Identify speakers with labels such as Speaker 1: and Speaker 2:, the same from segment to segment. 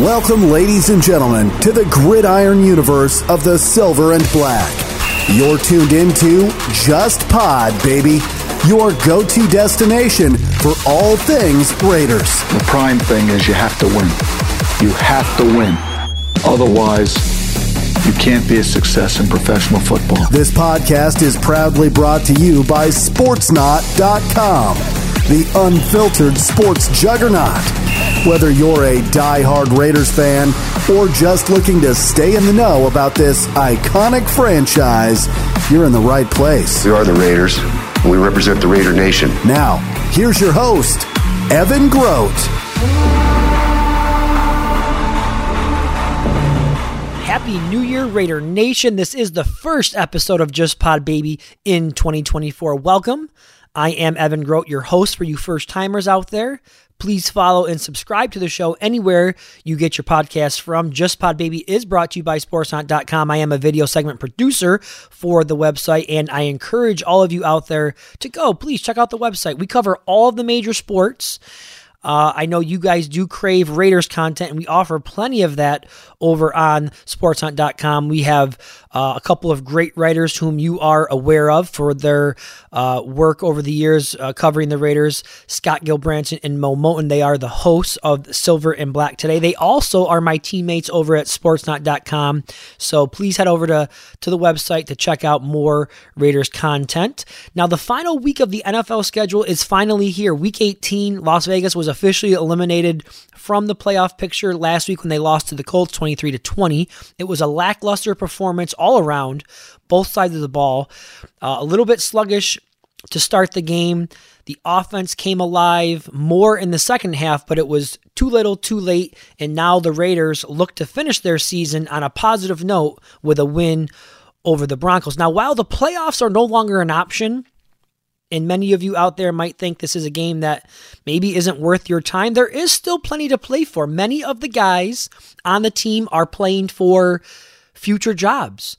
Speaker 1: Welcome, ladies and gentlemen, to the gridiron universe of the silver and black. You're tuned into Just Pod, baby, your go to destination for all things Raiders.
Speaker 2: The prime thing is you have to win. You have to win. Otherwise, you can't be a success in professional football.
Speaker 1: This podcast is proudly brought to you by Sportsnaut.com, the unfiltered sports juggernaut. Whether you're a die-hard Raiders fan or just looking to stay in the know about this iconic franchise, you're in the right place.
Speaker 3: We are the Raiders, and we represent the Raider Nation.
Speaker 1: Now, here's your host, Evan Grote.
Speaker 4: Happy New Year, Raider Nation. This is the first episode of Just Pod Baby in 2024. Welcome. I am Evan Grote, your host for you first timers out there. Please follow and subscribe to the show anywhere you get your podcasts from. Just Pod Baby is brought to you by Sportsnaut.com. I am a video segment producer for the website, and I encourage all of you out there to go. Please check out the website. We cover all of the major sports. Uh, I know you guys do crave Raiders content, and we offer plenty of that over on sportsnaut.com. We have uh, a couple of great writers whom you are aware of for their uh, work over the years uh, covering the Raiders Scott Gulbransen and Mo Moton. They are the hosts of Silver and Black today. They also are my teammates over at sportsnaut.com. So please head over to, to the website to check out more Raiders content. Now, the final week of the NFL schedule is finally here. Week 18, Las Vegas was officially eliminated from the playoff picture last week when they lost to the Colts 23 to 20. It was a lackluster performance all around, both sides of the ball. Uh, a little bit sluggish to start the game. The offense came alive more in the second half, but it was too little, too late, and now the Raiders look to finish their season on a positive note with a win over the Broncos. Now, while the playoffs are no longer an option, and many of you out there might think this is a game that maybe isn't worth your time, there is still plenty to play for. Many of the guys on the team are playing for future jobs.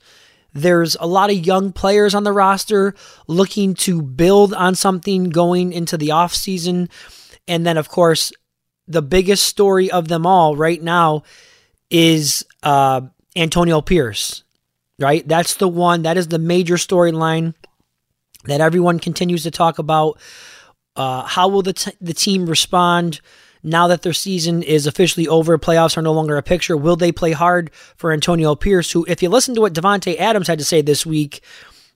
Speaker 4: There's a lot of young players on the roster looking to build on something going into the offseason. And then, of course, the biggest story of them all right now is uh, Antonio Pierce, right? That's the one, that is the major storyline that everyone continues to talk about. Uh, how will the, t- the team respond now that their season is officially over? Playoffs are no longer a picture. Will they play hard for Antonio Pierce, who, if you listen to what Davante Adams had to say this week,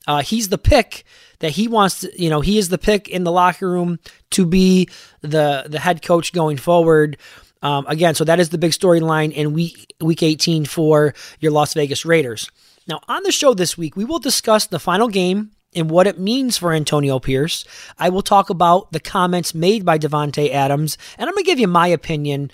Speaker 4: uh, he's the pick that he wants to, you know, he is the pick in the locker room to be the the head coach going forward. Um, again, so that is the big storyline in week week 18 for your Las Vegas Raiders. Now, on the show this week, we will discuss the final game and what it means for Antonio Pierce. I will talk about the comments made by Davante Adams, and I'm going to give you my opinion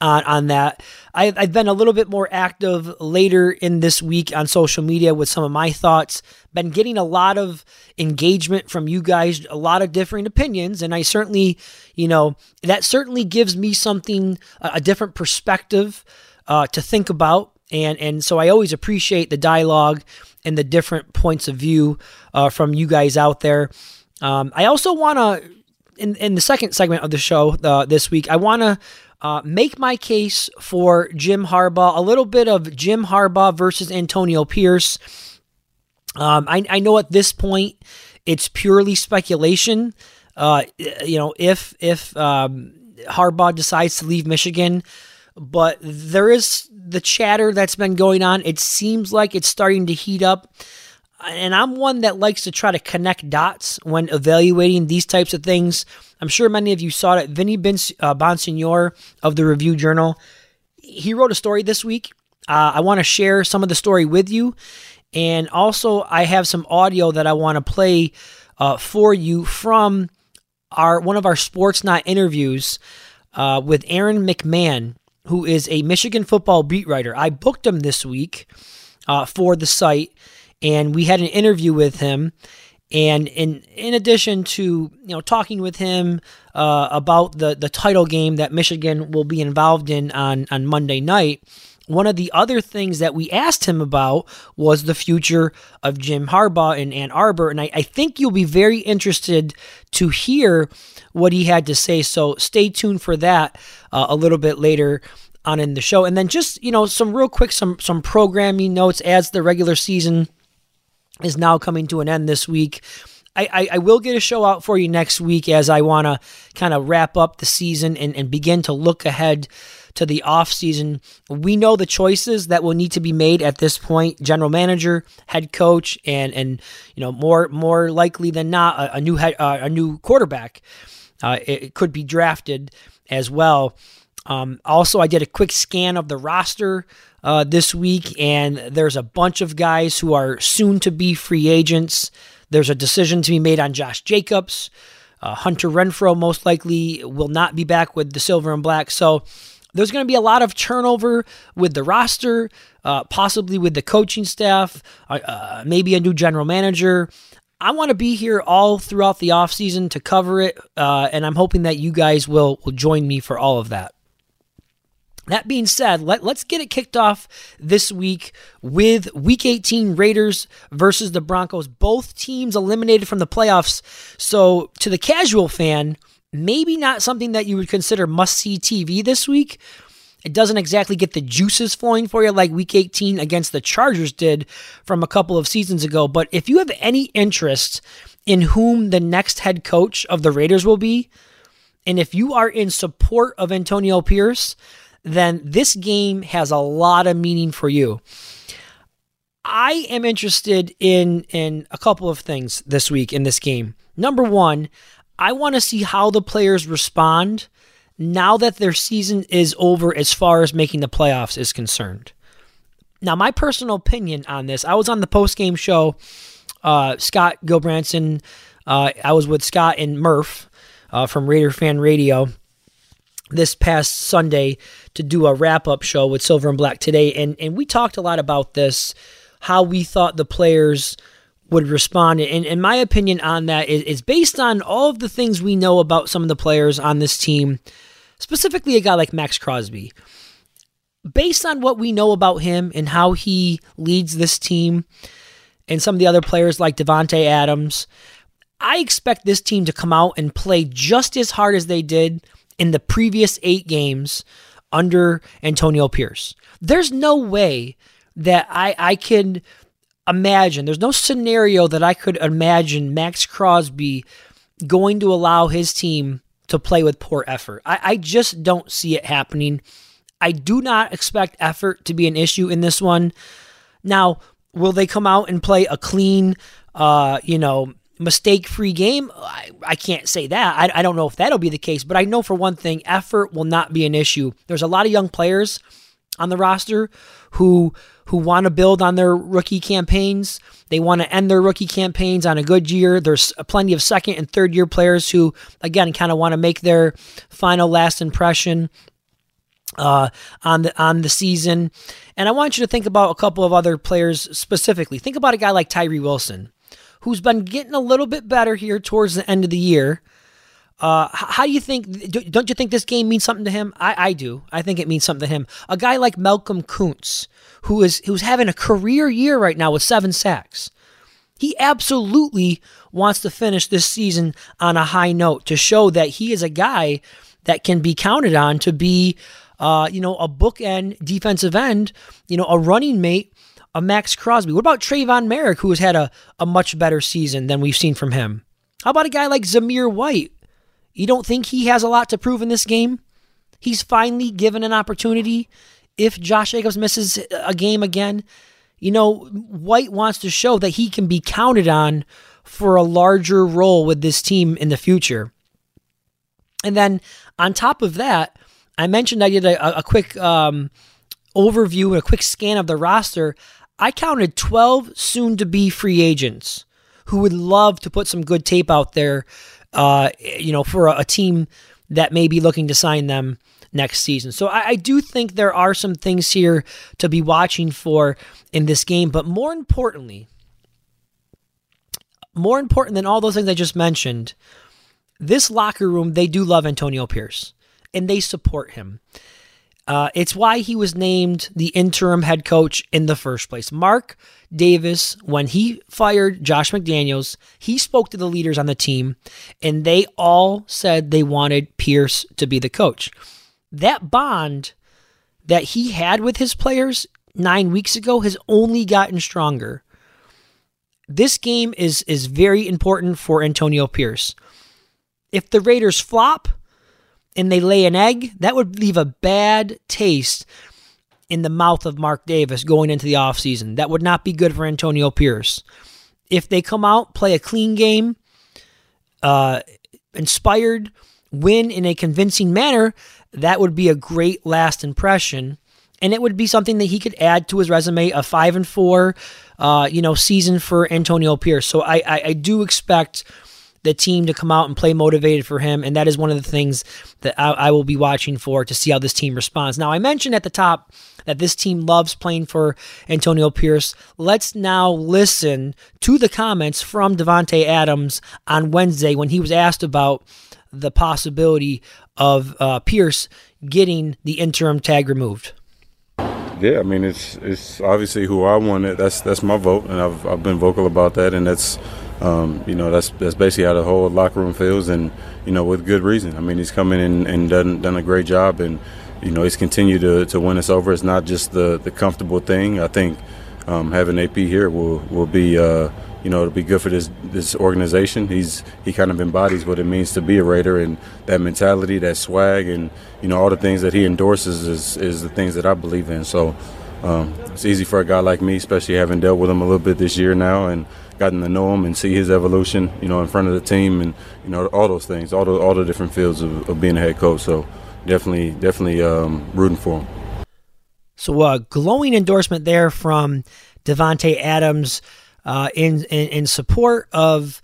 Speaker 4: on, on that. I, I've been a little bit more active later in this week on social media with some of my thoughts. Been getting a lot of engagement from you guys, a lot of different opinions, and I certainly, you know, that certainly gives me something, a different perspective uh, to think about. And, and so I always appreciate the dialogue and the different points of view uh, from you guys out there. Um, I also want to, in, in the second segment of the show uh, this week, I want to uh, make my case for Jim Harbaugh, a little bit of Jim Harbaugh versus Antonio Pierce. Um, I, I know at this point it's purely speculation. Uh, you know, if if um, Harbaugh decides to leave Michigan, but there is the chatter that's been going on. It seems like it's starting to heat up. And I'm one that likes to try to connect dots when evaluating these types of things. I'm sure many of you saw it. Vinny uh, Bonsignore of the Review Journal, he wrote a story this week. Uh, I want to share some of the story with you. And also, I have some audio that I want to play uh, for you from our one of our Sportsnaut interviews uh, with Aaron McMann, who is a Michigan football beat writer. I booked him this week uh, for the site, and we had an interview with him. And in in addition to you know talking with him uh, about the the title game that Michigan will be involved in on on Monday night, one of the other things that we asked him about was the future of Jim Harbaugh in Ann Arbor, and I, I think you'll be very interested to hear what he had to say. So stay tuned for that uh, a little bit later on in the show. And then just, you know, some real quick some some programming notes as the regular season is now coming to an end this week. I, I, I will get a show out for you next week as I want to kind of wrap up the season and, and begin to look ahead to the off season. We know the choices that will need to be made at this point: general manager, head coach, and and you know more more likely than not a, a new head uh, a new quarterback. Uh, it, it, could be drafted as well. Um, also, I did a quick scan of the roster uh, this week, and there's a bunch of guys who are soon to be free agents. There's a decision to be made on Josh Jacobs. Uh, Hunter Renfrow most likely will not be back with the silver and black. So there's going to be a lot of turnover with the roster, uh, possibly with the coaching staff, uh, uh maybe a new general manager. I want to be here all throughout the offseason to cover it, uh, and I'm hoping that you guys will, will join me for all of that. That being said, let, let's get it kicked off this week with Week 18 Raiders versus the Broncos. Both teams eliminated from the playoffs. So, to the casual fan, maybe not something that you would consider must see TV this week. It doesn't exactly get the juices flowing for you like week 18 against the Chargers did from a couple of seasons ago. But if you have any interest in whom the next head coach of the Raiders will be, and if you are in support of Antonio Pierce, then this game has a lot of meaning for you. I am interested in in a couple of things this week in this game. Number 1, I want to see how the players respond now that their season is over as far as making the playoffs is concerned. Now, my personal opinion on this, I was on the post game show. Uh, Scott Gulbransen, uh, I was with Scott and Murph uh, from Raider Fan Radio this past Sunday to do a wrap up show with Silver and Black today, and and we talked a lot about this, how we thought the players would respond. And, and my opinion on that is, is based on all of the things we know about some of the players on this team, specifically a guy like Maxx Crosby. Based on what we know about him and how he leads this team, and some of the other players like Davante Adams, I expect this team to come out and play just as hard as they did in the previous eight games under Antonio Pierce. There's no way that I I can imagine. There's no scenario that I could imagine Maxx Crosby going to allow his team to play with poor effort. I, I just don't see it happening. I do not expect effort to be an issue in this one. Now, will they come out and play a clean, uh, you know, mistake free game? I, I, can't say that. I, I don't know if that'll be the case, but I know for one thing, effort will not be an issue. There's a lot of young players on the roster who who want to build on their rookie campaigns. They want to end their rookie campaigns on a good year. There's plenty of second and third year players who, again, kind of want to make their final last impression uh, on the on the season. And I want you to think about a couple of other players specifically. Think about a guy like Tyree Wilson, who's been getting a little bit better here towards the end of the year. Uh, how do you think? Don't you think this game means something to him? I, I do. I think it means something to him. A guy like Malcolm Koonce, who is who's having a career year right now with seven sacks. He absolutely wants to finish this season on a high note to show that he is a guy that can be counted on to be, uh, you know, a bookend defensive end, you know, a running mate a Maxx Crosby. What about Tre'von Moehrig, who has had a, a much better season than we've seen from him? How about a guy like Zamir White, you don't think he has a lot to prove in this game? He's finally given an opportunity. If Josh Jacobs misses a game again, you know, White wants to show that he can be counted on for a larger role with this team in the future. And then on top of that, I mentioned I did a, a quick um, overview and a quick scan of the roster. I counted 12 soon to be free agents who would love to put some good tape out there uh, you know, for a, a, team that may be looking to sign them next season. So I, I do think there are some things here to be watching for in this game, but more importantly, more important than all those things I just mentioned, this locker room, they do love Antonio Pierce and they support him. Uh, it's why he was named the interim head coach in the first place. Mark Davis, when he fired Josh McDaniels, he spoke to the leaders on the team, and they all said they wanted Pierce to be the coach. That bond that he had with his players nine weeks ago has only gotten stronger. This game is is very important for Antonio Pierce. If the Raiders flop and they lay an egg, that would leave a bad taste in the mouth of Mark Davis going into the offseason. That would not be good for Antonio Pierce. If they come out, play a clean game, uh, inspired, win in a convincing manner, that would be a great last impression. And it would be something that he could add to his resume, a five and four, uh, you know, season for Antonio Pierce. So I, I, I do expect the team to come out and play motivated for him. And that is one of the things that I, I, will be watching for to see how this team responds. Now, I mentioned at the top that this team loves playing for Antonio Pierce. Let's now listen to the comments from Davante Adams on Wednesday when he was asked about the possibility of uh, Pierce getting the interim tag removed.
Speaker 5: Yeah, I mean it's it's obviously who I wanted. That's that's my vote, and I've I've been vocal about that, and that's um, you know that's that's basically how the whole locker room feels, and you know with good reason. I mean he's come in and, and done done a great job, and you know he's continued to, to win us over. It's not just the the comfortable thing. I think um, having AP here will will be. Uh, you know, it'll be good for this this organization. He's he kind of embodies what it means to be a Raider, and that mentality, that swag, and you know all the things that he endorses is is the things that I believe in. So um, it's easy for a guy like me, especially having dealt with him a little bit this year now, and gotten to know him and see his evolution, you know, in front of the team, and you know all those things, all the all the different fields of, of being a head coach. So definitely, definitely um, rooting for him.
Speaker 4: So a uh, glowing endorsement there from Davante Adams uh, in, in, in support of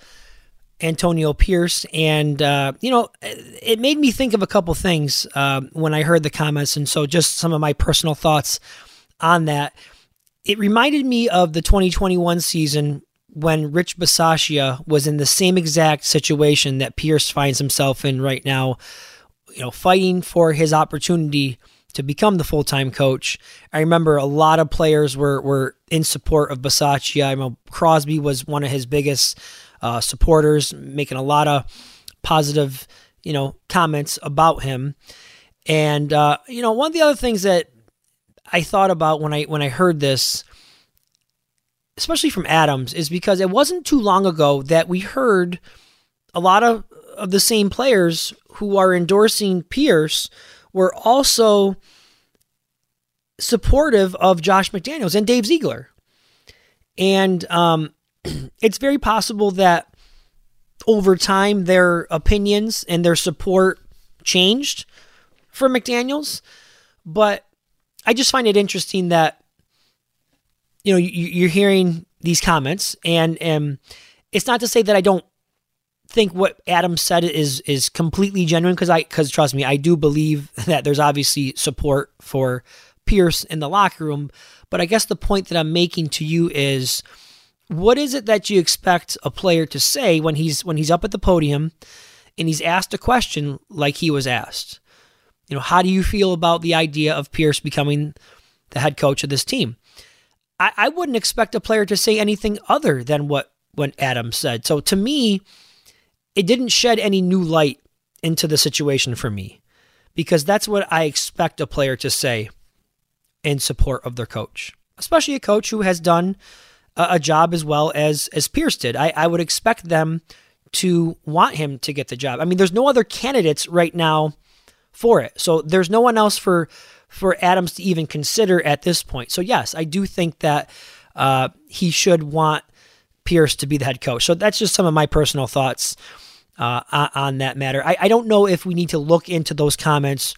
Speaker 4: Antonio Pierce, and uh, you know, it made me think of a couple things uh, when I heard the comments, and so just some of my personal thoughts on that. It reminded me of the 2021 season when Rich Bisaccia was in the same exact situation that Pierce finds himself in right now, you know, fighting for his opportunity to become the full time coach. I remember a lot of players were were in support of Bisaccia. I know Crosby was one of his biggest uh, supporters, making a lot of positive, you know, comments about him. And uh, you know, one of the other things that I thought about when I when I heard this, especially from Adams, is because it wasn't too long ago that we heard a lot of of the same players who are endorsing Pierce were also supportive of Josh McDaniels and Dave Ziegler. And um, it's very possible that over time their opinions and their support changed for McDaniels. But I just find it interesting that, you know, you're hearing these comments, and, and it's not to say that I don't think what Adam said is is completely genuine because I because trust me, I do believe that there's obviously support for Pierce in the locker room. But I guess the point that I'm making to you is what is it that you expect a player to say when he's when he's up at the podium and he's asked a question like he was asked? You know, how do you feel about the idea of Pierce becoming the head coach of this team? I, I wouldn't expect a player to say anything other than what when Adam said. So to me, it didn't shed any new light into the situation for me because that's what I expect a player to say in support of their coach, especially a coach who has done a, a job as well as as Pierce did. I, I would expect them to want him to get the job. I mean, there's no other candidates right now for it, so there's no one else for for Adams to even consider at this point. So yes, I do think that uh, he should want Pierce to be the head coach. So that's just some of my personal thoughts uh, on that matter. I, I, don't know if we need to look into those comments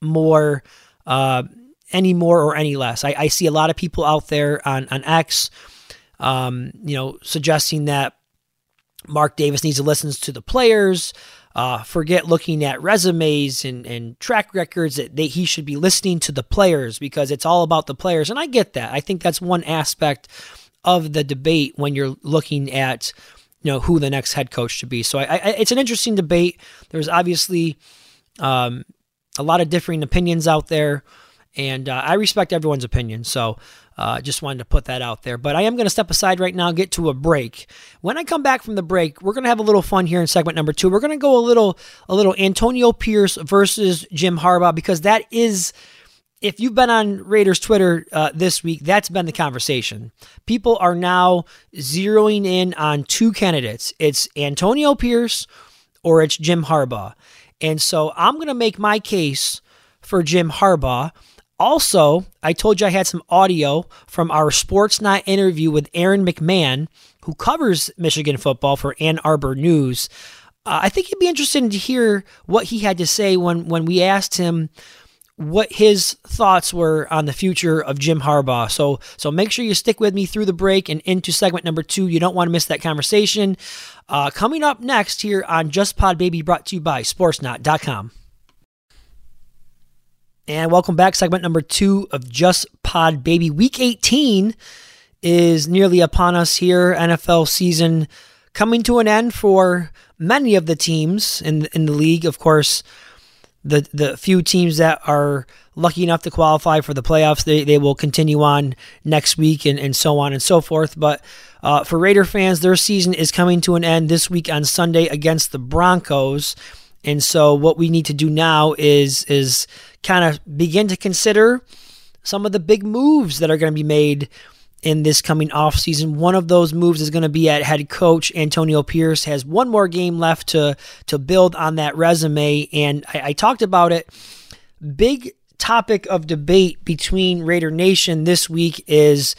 Speaker 4: more, uh, any more or any less. I, I, see a lot of people out there on on X, um, you know, suggesting that Mark Davis needs to listen to the players. Uh, forget looking at resumes and, and track records that he should be listening to the players because it's all about the players. And I get that. I think that's one aspect of the debate when you're looking at you know who the next head coach should be. So I, I, it's an interesting debate. There's obviously um, a lot of differing opinions out there, and uh, I respect everyone's opinion. So uh, just wanted to put that out there. But I am going to step aside right now, get to a break. When I come back from the break, we're going to have a little fun here in segment number two. We're going to go a little a little Antonio Pierce versus Jim Harbaugh because that is if you've been on Raiders Twitter uh, this week, that's been the conversation. People are now zeroing in on two candidates. It's Antonio Pierce or it's Jim Harbaugh. And so I'm going to make my case for Jim Harbaugh. Also, I told you I had some audio from our Sportsnaut interview with Aaron McMann, who covers Michigan football for Ann Arbor News. Uh, I think you'd be interested to hear what he had to say when, when we asked him what his thoughts were on the future of Jim Harbaugh. So so make sure you stick with me through the break and into segment number two. You don't want to miss that conversation. Uh, coming up next here on Just Pod Baby, brought to you by Sportsnaut.com. And welcome back, segment number two of Just Pod Baby. Week 18 is nearly upon us here. NFL season coming to an end for many of the teams in in the league. Of course, the the few teams that are lucky enough to qualify for the playoffs, they, they will continue on next week and, and so on and so forth. But uh, for Raider fans, their season is coming to an end this week on Sunday against the Broncos. And so what we need to do now is is kind of begin to consider some of the big moves that are going to be made in this coming offseason. One of those moves is going to be at head coach. Antonio Pierce has one more game left to to build on that resume, and I, I talked about it. Big topic of debate between Raider Nation this week is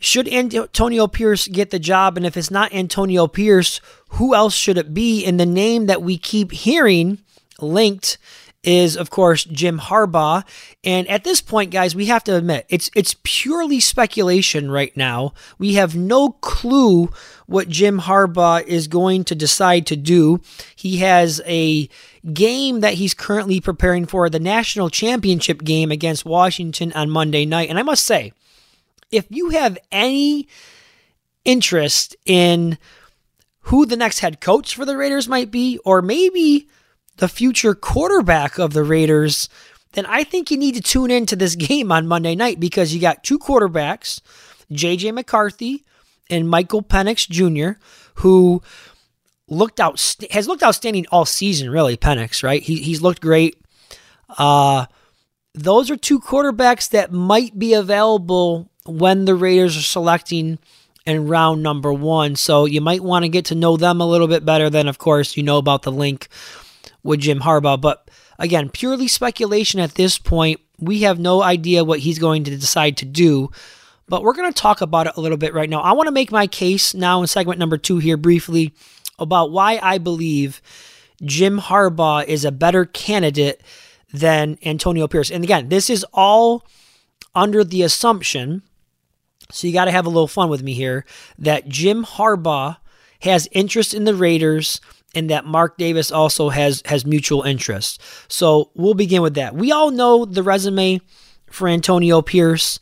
Speaker 4: should Antonio Pierce get the job? And if it's not Antonio Pierce, who else should it be? And the name that we keep hearing linked is of course Jim Harbaugh. And at this point, guys, we have to admit it's it's purely speculation right now. We have no clue what Jim Harbaugh is going to decide to do. He has a game that he's currently preparing for, the national championship game against Washington on Monday night. And I must say, if you have any interest in who the next head coach for the Raiders might be, or maybe the future quarterback of the Raiders, then I think you need to tune into this game on Monday night because you got two quarterbacks, JJ McCarthy and Michael Penix Jr., who looked out has looked outstanding all season. Really, Penix, right? He, he's looked great. Uh, those are two quarterbacks that might be available when the Raiders are selecting in round number one. So you might want to get to know them a little bit better than, of course, you know about the link with Jim Harbaugh. But again, purely speculation at this point. We have no idea what he's going to decide to do. But we're going to talk about it a little bit right now. I want to make my case now in segment number two here briefly about why I believe Jim Harbaugh is a better candidate than Antonio Pierce. And again, this is all under the assumption, so you got to have a little fun with me here, that Jim Harbaugh has interest in the Raiders and that Mark Davis also has has mutual interest. So we'll begin with that. We all know the resume for Antonio Pierce.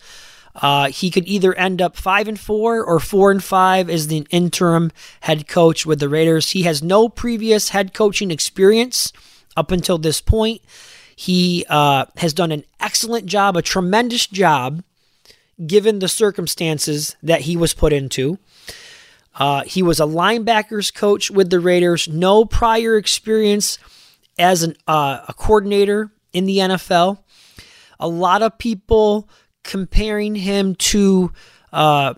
Speaker 4: Uh, he could either end up five and four or four and five as the interim head coach with the Raiders. He has no previous head coaching experience up until this point. He uh, has done an excellent job, a tremendous job, given the circumstances that he was put into. Uh, he was a linebackers coach with the Raiders, no prior experience as an, uh, a coordinator in the NFL. A lot of people comparing him to uh,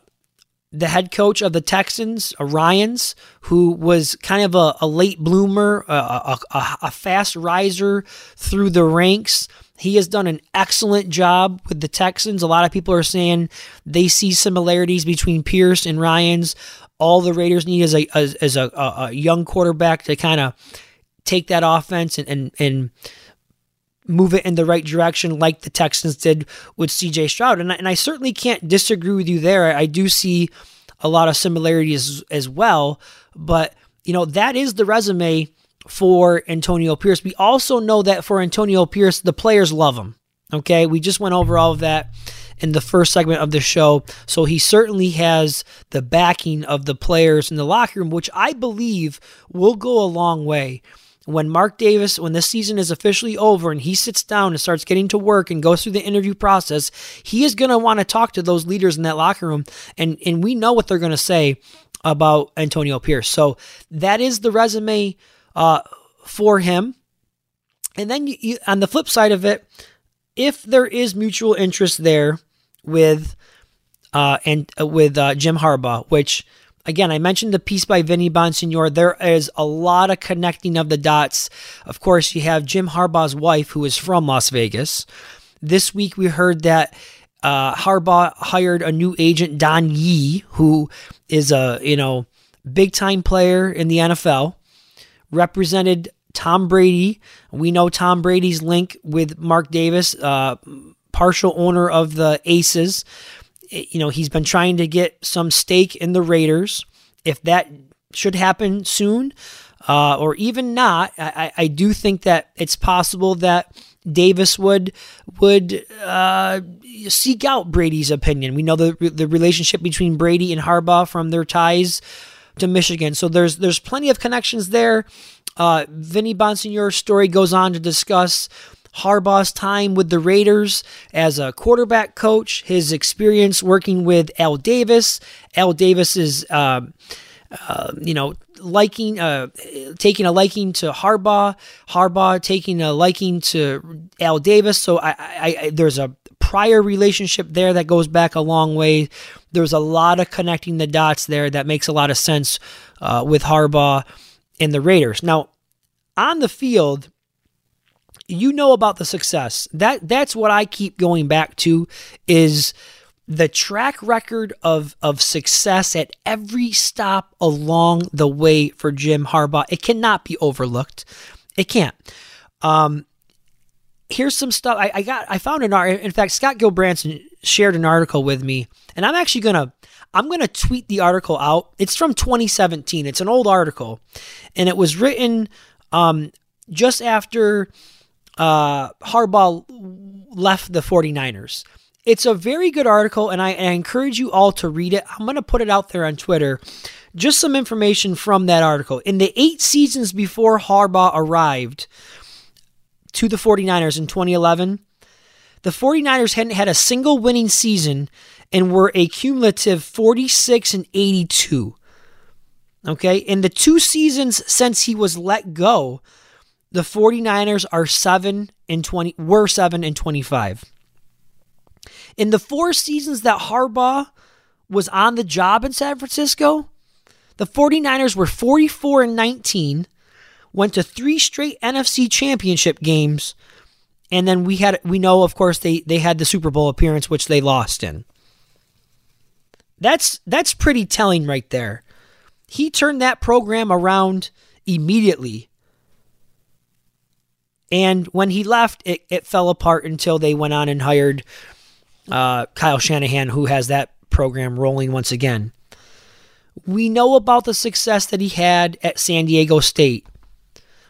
Speaker 4: the head coach of the Texans, Ryans, who was kind of a, a late bloomer, a, a, a, fast riser through the ranks. He has done an excellent job with the Texans. A lot of people are saying they see similarities between Pierce and Ryans. All the Raiders need is a as, a, a, young quarterback to kind of take that offense and, and and move it in the right direction, like the Texans did with C.J. Stroud. And I, and I certainly can't disagree with you there. I, I do see a lot of similarities as well. But you know that is the resume for Antonio Pierce. We also know that for Antonio Pierce, the players love him. Okay, we just went over all of that in the first segment of the show. So he certainly has the backing of the players in the locker room, which I believe will go a long way. When Mark Davis, when this season is officially over and he sits down and starts getting to work and goes through the interview process, he is going to want to talk to those leaders in that locker room. And, and we know what they're going to say about Antonio Pierce. So that is the resume uh, for him. And then you, you, on the flip side of it, if there is mutual interest there with uh, and uh, with uh, Jim Harbaugh, which again I mentioned the piece by Vinny Bonsignore. There is a lot of connecting of the dots. Of course, you have Jim Harbaugh's wife, who is from Las Vegas. This week we heard that uh, Harbaugh hired a new agent, Don Yee, who is a you know big time player in the NFL, represented Tom Brady. We know Tom Brady's link with Mark Davis, uh, partial owner of the Aces. You know, he's been trying to get some stake in the Raiders. If that should happen soon, uh, or even not, I, I do think that it's possible that Davis would would uh, seek out Brady's opinion. We know the the relationship between Brady and Harbaugh from their ties to Michigan, so there's there's plenty of connections there. Uh, Vinny Bonsignore's story goes on to discuss Harbaugh's time with the Raiders as a quarterback coach, his experience working with Al Davis, Al Davis's, uh, uh, you know, liking, uh, taking a liking to Harbaugh, Harbaugh taking a liking to Al Davis. So I, I, I there's a prior relationship there that goes back a long way. There's a lot of connecting the dots there that makes a lot of sense uh, with Harbaugh and the Raiders. Now, on the field, you know about the success. That that's what I keep going back to is the track record of of success at every stop along the way for Jim Harbaugh. It cannot be overlooked. It can't. Um, here's some stuff I, I got. I found an art. In fact, Scott Gulbransen shared an article with me, and I'm actually gonna I'm gonna tweet the article out. It's from 2017. It's an old article, and it was written um, just after uh, Harbaugh left the 49ers. It's a very good article, and I, and I encourage you all to read it. I'm to put it out there on Twitter. Just some information from that article. In the eight seasons before Harbaugh arrived to the 49ers in 2011, the 49ers hadn't had a single winning season and were a cumulative 46 and 82. Okay, in the two seasons since he was let go, the 49ers are 7 and 20 were 7 and 25. In the four seasons that Harbaugh was on the job in San Francisco, the 49ers were 44 and 19, went to three straight NFC championship games, and then we had we know of course they they had the Super Bowl appearance which they lost in. That's that's pretty telling right there. He turned that program around immediately. And when he left, it, it fell apart until they went on and hired uh, Kyle Shanahan, who has that program rolling once again. We know about the success that he had at San Diego State.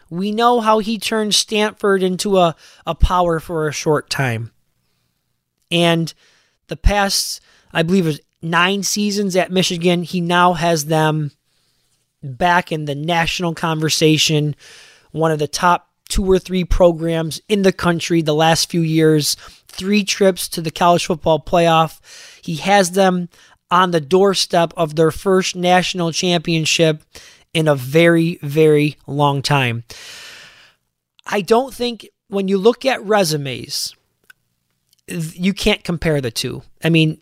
Speaker 4: We know how he turned Stanford into a, a power for a short time. And the past, I believe, was nine seasons at Michigan, he now has them back in the national conversation, one of the top two or three programs in the country the last few years, three trips to the college football playoff. He has them on the doorstep of their first national championship in a very, very long time. I don't think when you look at resumes, you can't compare the two. I mean,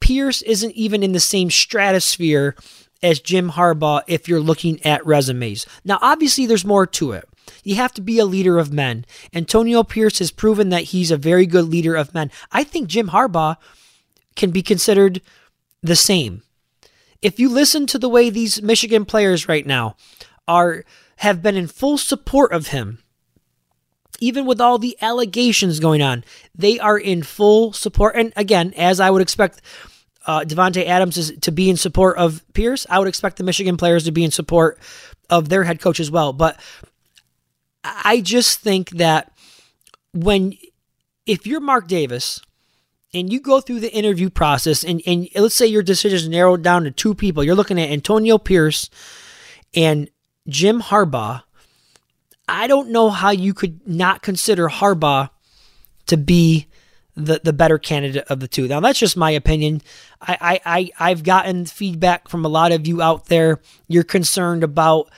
Speaker 4: Pierce isn't even in the same stratosphere as Jim Harbaugh if you're looking at resumes. Now, obviously, there's more to it. You have to be a leader of men. Antonio Pierce has proven that he's a very good leader of men. I think Jim Harbaugh can be considered the same. If you listen to the way these Michigan players right now are have been in full support of him, even with all the allegations going on, they are in full support. And again, as I would expect uh, Davante Adams is to be in support of Pierce, I would expect the Michigan players to be in support of their head coach as well. But I just think that when if you're Mark Davis and you go through the interview process and, and let's say your decision is narrowed down to two people, you're looking at Antonio Pierce and Jim Harbaugh. I don't know how you could not consider Harbaugh to be the the better candidate of the two. Now that's just my opinion. I, I, I I've gotten feedback from a lot of you out there. You're concerned about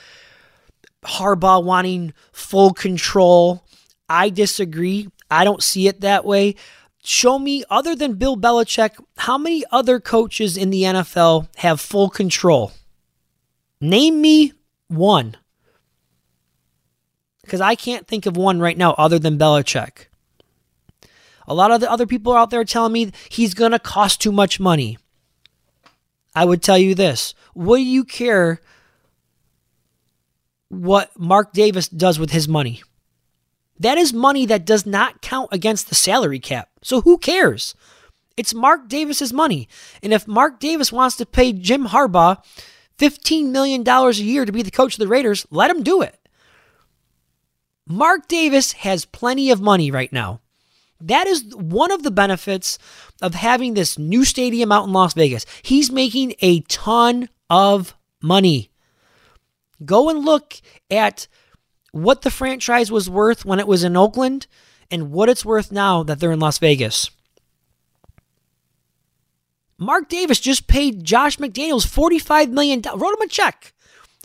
Speaker 4: Harbaugh wanting full control. I disagree. I don't see it that way. Show me, other than Bill Belichick, how many other coaches in the NFL have full control? Name me one. Because I can't think of one right now other than Belichick. A lot of the other people out there telling me he's going to cost too much money. I would tell you this What do you care what Mark Davis does with his money? That is money that does not count against the salary cap. So who cares? It's Mark Davis's money. And if Mark Davis wants to pay Jim Harbaugh $15 million a year to be the coach of the Raiders, let him do it. Mark Davis has plenty of money right now. That is one of the benefits of having this new stadium out in Las Vegas. He's making a ton of money. Go and look at what the franchise was worth when it was in Oakland and what it's worth now that they're in Las Vegas. Mark Davis just paid Josh McDaniels $45 million, wrote him a check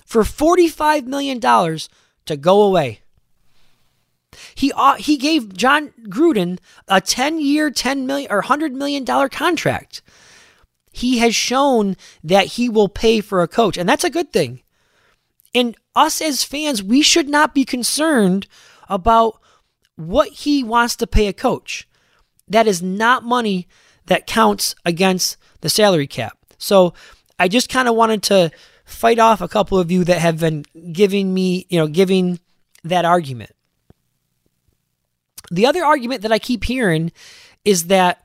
Speaker 4: for $45 million to go away. He uh, he gave Jon Gruden a 10-year, 10 million or 100 million dollar contract. He has shown that he will pay for a coach, and that's a good thing. And us as fans, we should not be concerned about what he wants to pay a coach. That is not money that counts against the salary cap. So I just kind of wanted to fight off a couple of you that have been giving me, you know, giving that argument. The other argument that I keep hearing is that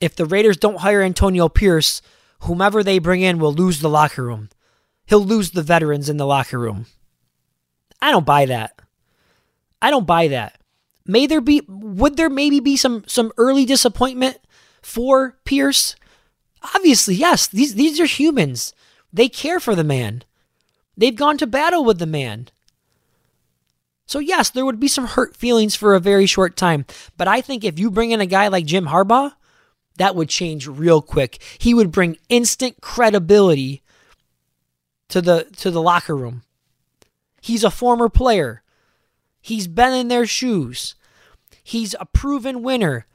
Speaker 4: if the Raiders don't hire Antonio Pierce, whomever they bring in will lose the locker room. He'll lose the veterans in the locker room. I don't buy that. I don't buy that. May there be would there maybe be some some early disappointment for Pierce? Obviously, yes. These these are humans. They care for the man. They've gone to battle with the man. So, yes, there would be some hurt feelings for a very short time. But I think if you bring in a guy like Jim Harbaugh, that would change real quick. He would bring instant credibility to the to the locker room. He's a former player. He's been in their shoes. He's a proven winner.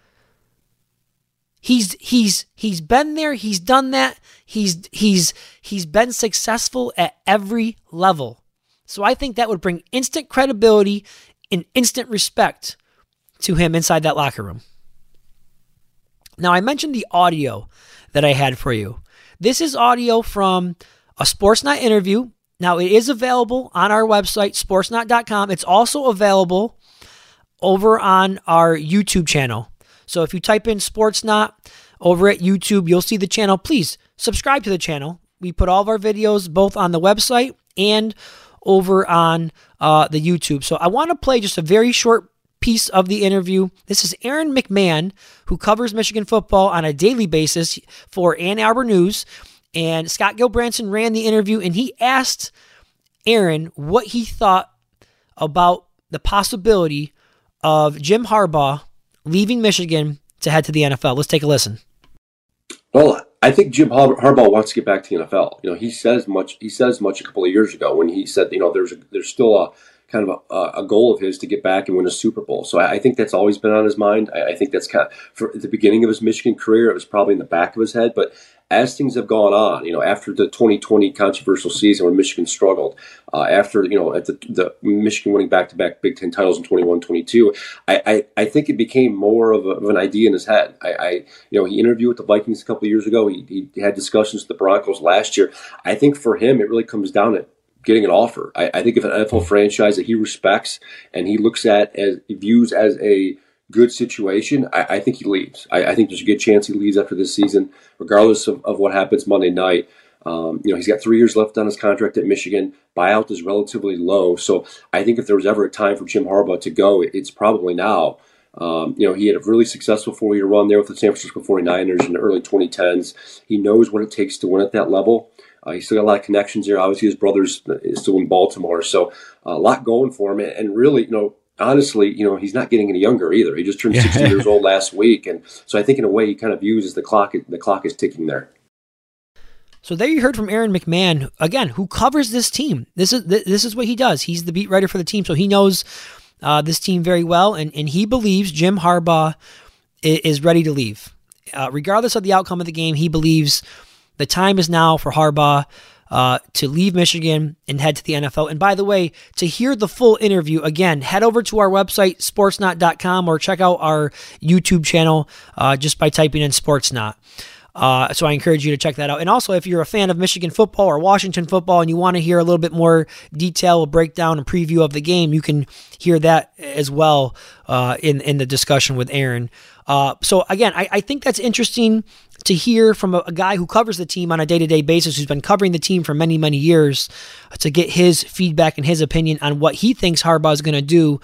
Speaker 4: He's he's he's been there, he's done that. He's he's he's been successful at every level. So I think that would bring instant credibility and instant respect to him inside that locker room. Now, I mentioned the audio that I had for you. This is audio from a Sportsnaut interview. Now, it is available on our website, sportsnaut.com. It's also available over on our YouTube channel. So if you type in Sportsnaut over at YouTube, you'll see the channel. Please subscribe to the channel. We put all of our videos both on the website and over on uh, the YouTube. So I want to play just a very short piece of the interview. This is Aaron McMann, who covers Michigan football on a daily basis for Ann Arbor News. And Scott Gulbransen ran the interview, and he asked Aaron what he thought about the possibility of Jim Harbaugh leaving Michigan to head to the NFL. Let's take a listen.
Speaker 6: Well, I think Jim Harbaugh wants to get back to the NFL. You know, he says much. He says much a couple of years ago when he said, you know, there's a, there's still a kind of a, a, goal of his to get back and win a Super Bowl. So I, I think that's always been on his mind. I, I, think that's kind of for the beginning of his Michigan career, it was probably in the back of his head. But as things have gone on, you know, after the 2020 controversial season when Michigan struggled, uh, after, you know, at the, the Michigan winning back to back Big Ten titles in 21 22, I, I, I, think it became more of, a, of an idea in his head. I, I, you know, he interviewed with the Vikings a couple years ago. He, he had discussions with the Broncos last year. I think for him, it really comes down to getting an offer. I, I think if an NFL franchise that he respects and he looks at as views as a good situation, I, I think he leaves. I, I, think there's a good chance he leaves after this season, regardless of, of what happens Monday night. Um, you know, he's got three years left on his contract at Michigan. Buyout is relatively low. So I think if there was ever a time for Jim Harbaugh to go, it's probably now. Um, you know, he had a really successful four year run there with the San Francisco 49ers in the early 2010s. He knows what it takes to win at that level. Uh, he's still got a lot of connections there. Obviously, his brother's is still in Baltimore. So uh, a lot going for him. And really, you know, honestly, you know, he's not getting any younger either. He just turned 60 years old last week, and so I think in a way he kind of views as the clock the clock is ticking there.
Speaker 4: So there you heard from Aaron McMann again, who covers this team. This is this is what he does. He's the beat writer for the team, so he knows uh, this team very well, and, and he believes Jim Harbaugh is, ready to leave. Uh, regardless of the outcome of the game, he believes the time is now for Harbaugh uh, to leave Michigan and head to the NFL. And by the way, to hear the full interview, again, head over to our website, sportsnaut.com, or check out our YouTube channel uh, just by typing in Sportsnaut. Uh, so I encourage you to check that out. And also, if you're a fan of Michigan football or Washington football and you want to hear a little bit more detail, a breakdown, and preview of the game, you can hear that as well uh, in in the discussion with Aaron. Uh, so again, I, I, think that's interesting to hear from a, a guy who covers the team on a day to day basis, who's been covering the team for many many years, to get his feedback and his opinion on what he thinks Harbaugh is going to do.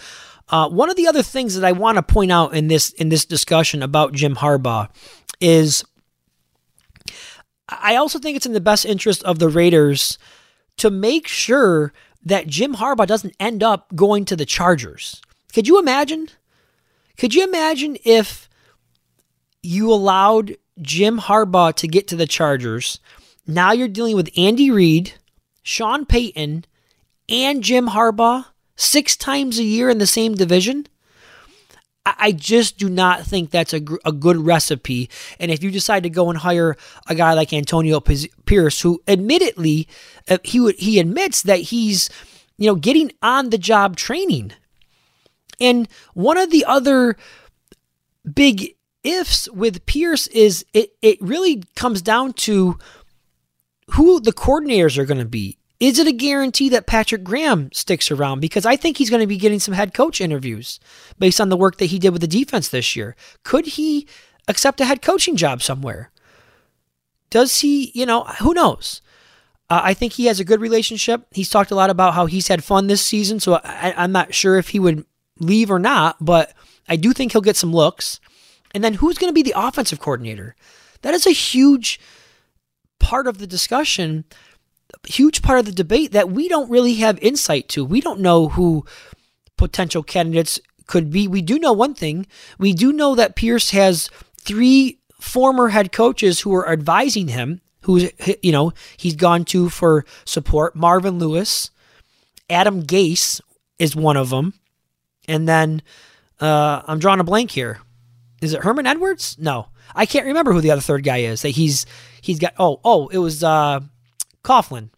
Speaker 4: Uh, one of the other things that I want to point out in this in this discussion about Jim Harbaugh is I also think it's in the best interest of the Raiders to make sure that Jim Harbaugh doesn't end up going to the Chargers. Could you imagine? Could you imagine if you allowed Jim Harbaugh to get to the Chargers? Now you're dealing with Andy Reid, Sean Payton, and Jim Harbaugh six times a year in the same division. I just do not think that's a, a good recipe. And if you decide to go and hire a guy like Antonio Pierce, who admittedly uh, he would, he admits that he's you know getting on the job training, and one of the other big ifs with Pierce is it it really comes down to who the coordinators are going to be. Is it a guarantee that Patrick Graham sticks around? Because I think he's going to be getting some head coach interviews based on the work that he did with the defense this year. Could he accept a head coaching job somewhere? Does he, you know, who knows? Uh, I think he has a good relationship. He's talked a lot about how he's had fun this season, so I, I'm not sure if he would leave or not, but I do think he'll get some looks. And then who's going to be the offensive coordinator? That is a huge part of the discussion huge part of the debate that we don't really have insight to. We don't know who potential candidates could be. We do know one thing. We do know that Pierce has three former head coaches who are advising him, who you know, he's gone to for support. Marvin Lewis, Adam Gase is one of them. And then uh, I'm drawing a blank here. Is it Herman Edwards? No. I can't remember who the other third guy is that he's he's got oh oh it was uh Coughlin,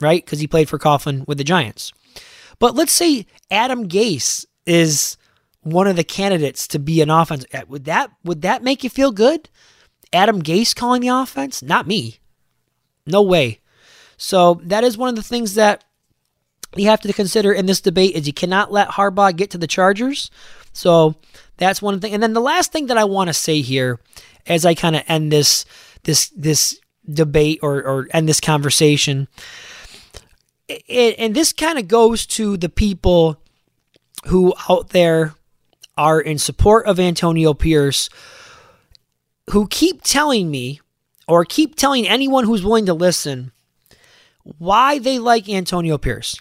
Speaker 4: right? Because he played for Coughlin with the Giants. But let's say Adam Gase is one of the candidates to be an offense. Uh, would that would that make you feel good? Adam Gase calling the offense? Not me. No way. So that is one of the things that you have to consider in this debate is you cannot let Harbaugh get to the Chargers. So that's one thing. And then the last thing that I want to say here as I kind of end this this this debate or, or end this conversation. It, and this kind of goes to the people who out there are in support of Antonio Pierce who keep telling me or keep telling anyone who's willing to listen why they like Antonio Pierce.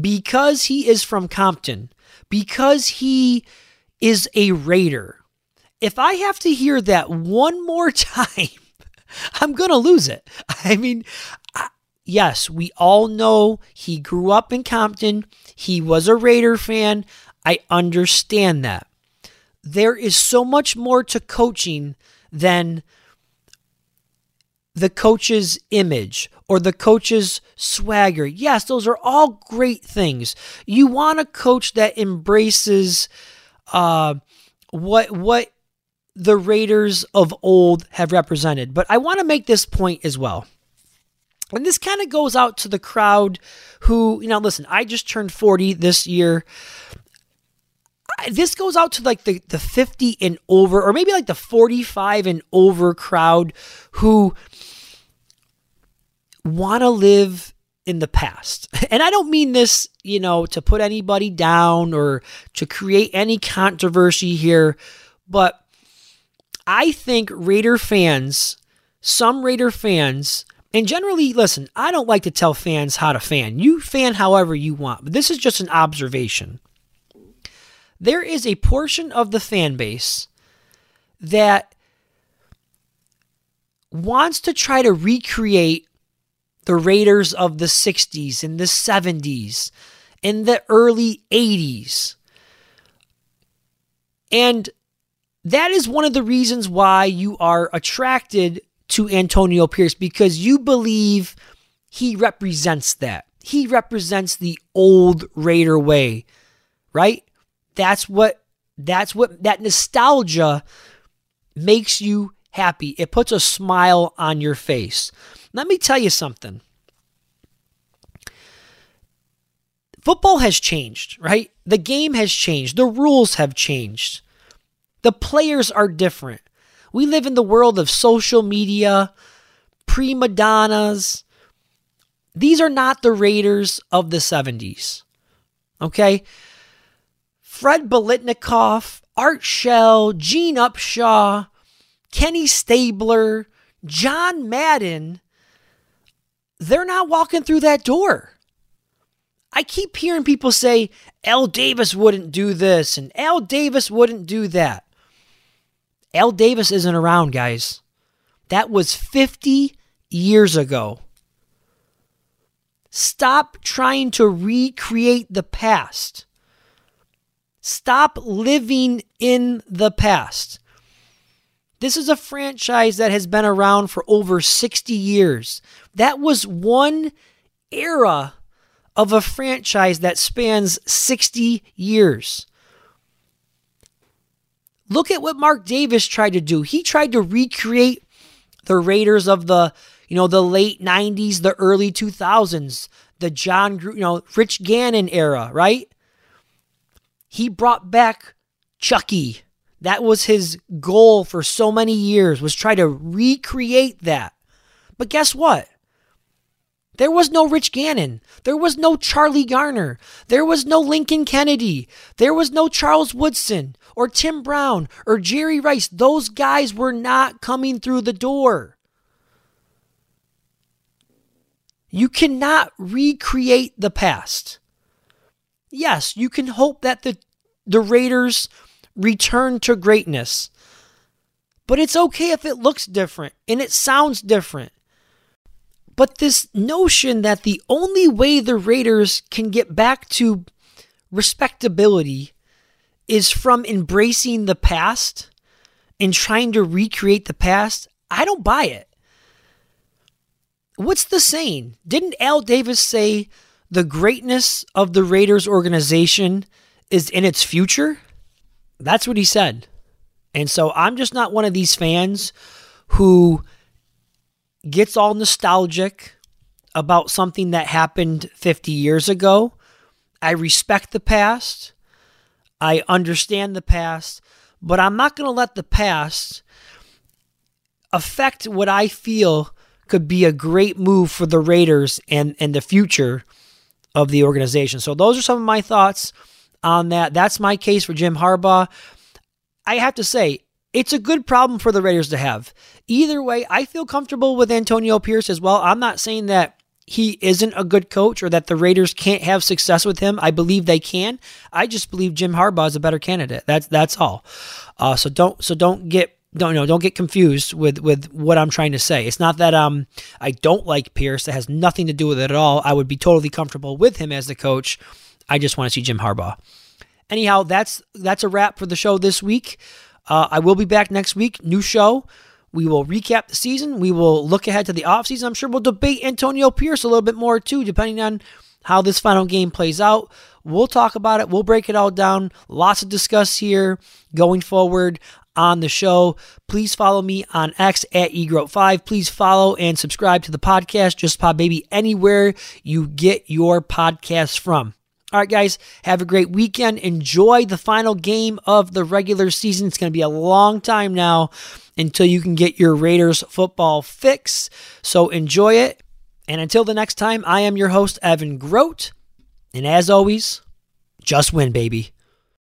Speaker 4: Because he is from Compton, because he is a Raider. If I have to hear that one more time, I'm going to lose it. I mean, yes, we all know he grew up in Compton. He was a Raider fan. I understand that. There is so much more to coaching than the coach's image or the coach's swagger. Yes, those are all great things. You want a coach that embraces uh, what what the Raiders of old have represented. But I want to make this point as well. And this kind of goes out to the crowd who, you know, listen, I just turned 40 this year. This goes out to like the, the 50 and over, or maybe like the 45 and over crowd who want to live in the past. And I don't mean this, you know, to put anybody down or to create any controversy here, but I think Raider fans, some Raider fans, and generally, listen, I don't like to tell fans how to fan. You fan however you want, but this is just an observation. There is a portion of the fan base that wants to try to recreate the Raiders of the 60s and the 70s and the early 80s And that is one of the reasons why you are attracted to Antonio Pierce because you believe he represents that. He represents the old Raider way, right? That's what that's what that nostalgia makes you happy. It puts a smile on your face. Let me tell you something. Football has changed, right? The game has changed. The rules have changed. The players are different. We live in the world of social media, prima donnas. These are not the Raiders of the 70s. Okay? Fred Biletnikoff, Art Shell, Gene Upshaw, Kenny Stabler, John Madden, they're not walking through that door. I keep hearing people say Al Davis wouldn't do this and Al Davis wouldn't do that. Al Davis isn't around, guys. That was 50 years ago. Stop trying to recreate the past. Stop living in the past. This is a franchise that has been around for over 60 years. That was one era of a franchise that spans 60 years. Look at what Mark Davis tried to do. He tried to recreate the Raiders of the, you know, the late 90s, the early 2000s, the John, you know, Rich Gannon era, right? He brought back Chucky. That was his goal for so many years was try to recreate that. But guess what? There was no Rich Gannon. There was no Charlie Garner. There was no Lincoln Kennedy. There was no Charles Woodson or Tim Brown or Jerry Rice. Those guys were not coming through the door. You cannot recreate the past. Yes, you can hope that the, the Raiders return to greatness. But it's okay if it looks different and it sounds different. But this notion that the only way the Raiders can get back to respectability is from embracing the past and trying to recreate the past, I don't buy it. What's the saying? Didn't Al Davis say the greatness of the Raiders organization is in its future? That's what he said. And so I'm just not one of these fans who gets all nostalgic about something that happened 50 years ago. I respect the past. I understand the past, but I'm not going to let the past affect what I feel could be a great move for the Raiders and, and the future of the organization. So, those are some of my thoughts on that. That's my case for Jim Harbaugh. I have to say, it's a good problem for the Raiders to have. Either way, I feel comfortable with Antonio Pierce as well. I'm not saying that he isn't a good coach or that the Raiders can't have success with him. I believe they can. I just believe Jim Harbaugh is a better candidate. That's that's all. Uh, so don't so don't get don't know don't get confused with with what I'm trying to say. It's not that um I don't like Pierce. That has nothing to do with it at all. I would be totally comfortable with him as the coach. I just want to see Jim Harbaugh. Anyhow, that's that's a wrap for the show this week. Uh, I will be back next week. New show. We will recap the season. We will look ahead to the offseason. I'm sure we'll debate Antonio Pierce a little bit more too, depending on how this final game plays out. We'll talk about it. We'll break it all down. Lots to discuss here going forward on the show. Please follow me on X at eGroat5. Please follow and subscribe to the podcast, Just Pod Baby, anywhere you get your podcast from. All right, guys, have a great weekend. Enjoy the final game of the regular season. It's going to be a long time now until you can get your Raiders football fix. So enjoy it. And until the next time, I am your host, Evan Groat. And as always, just win, baby.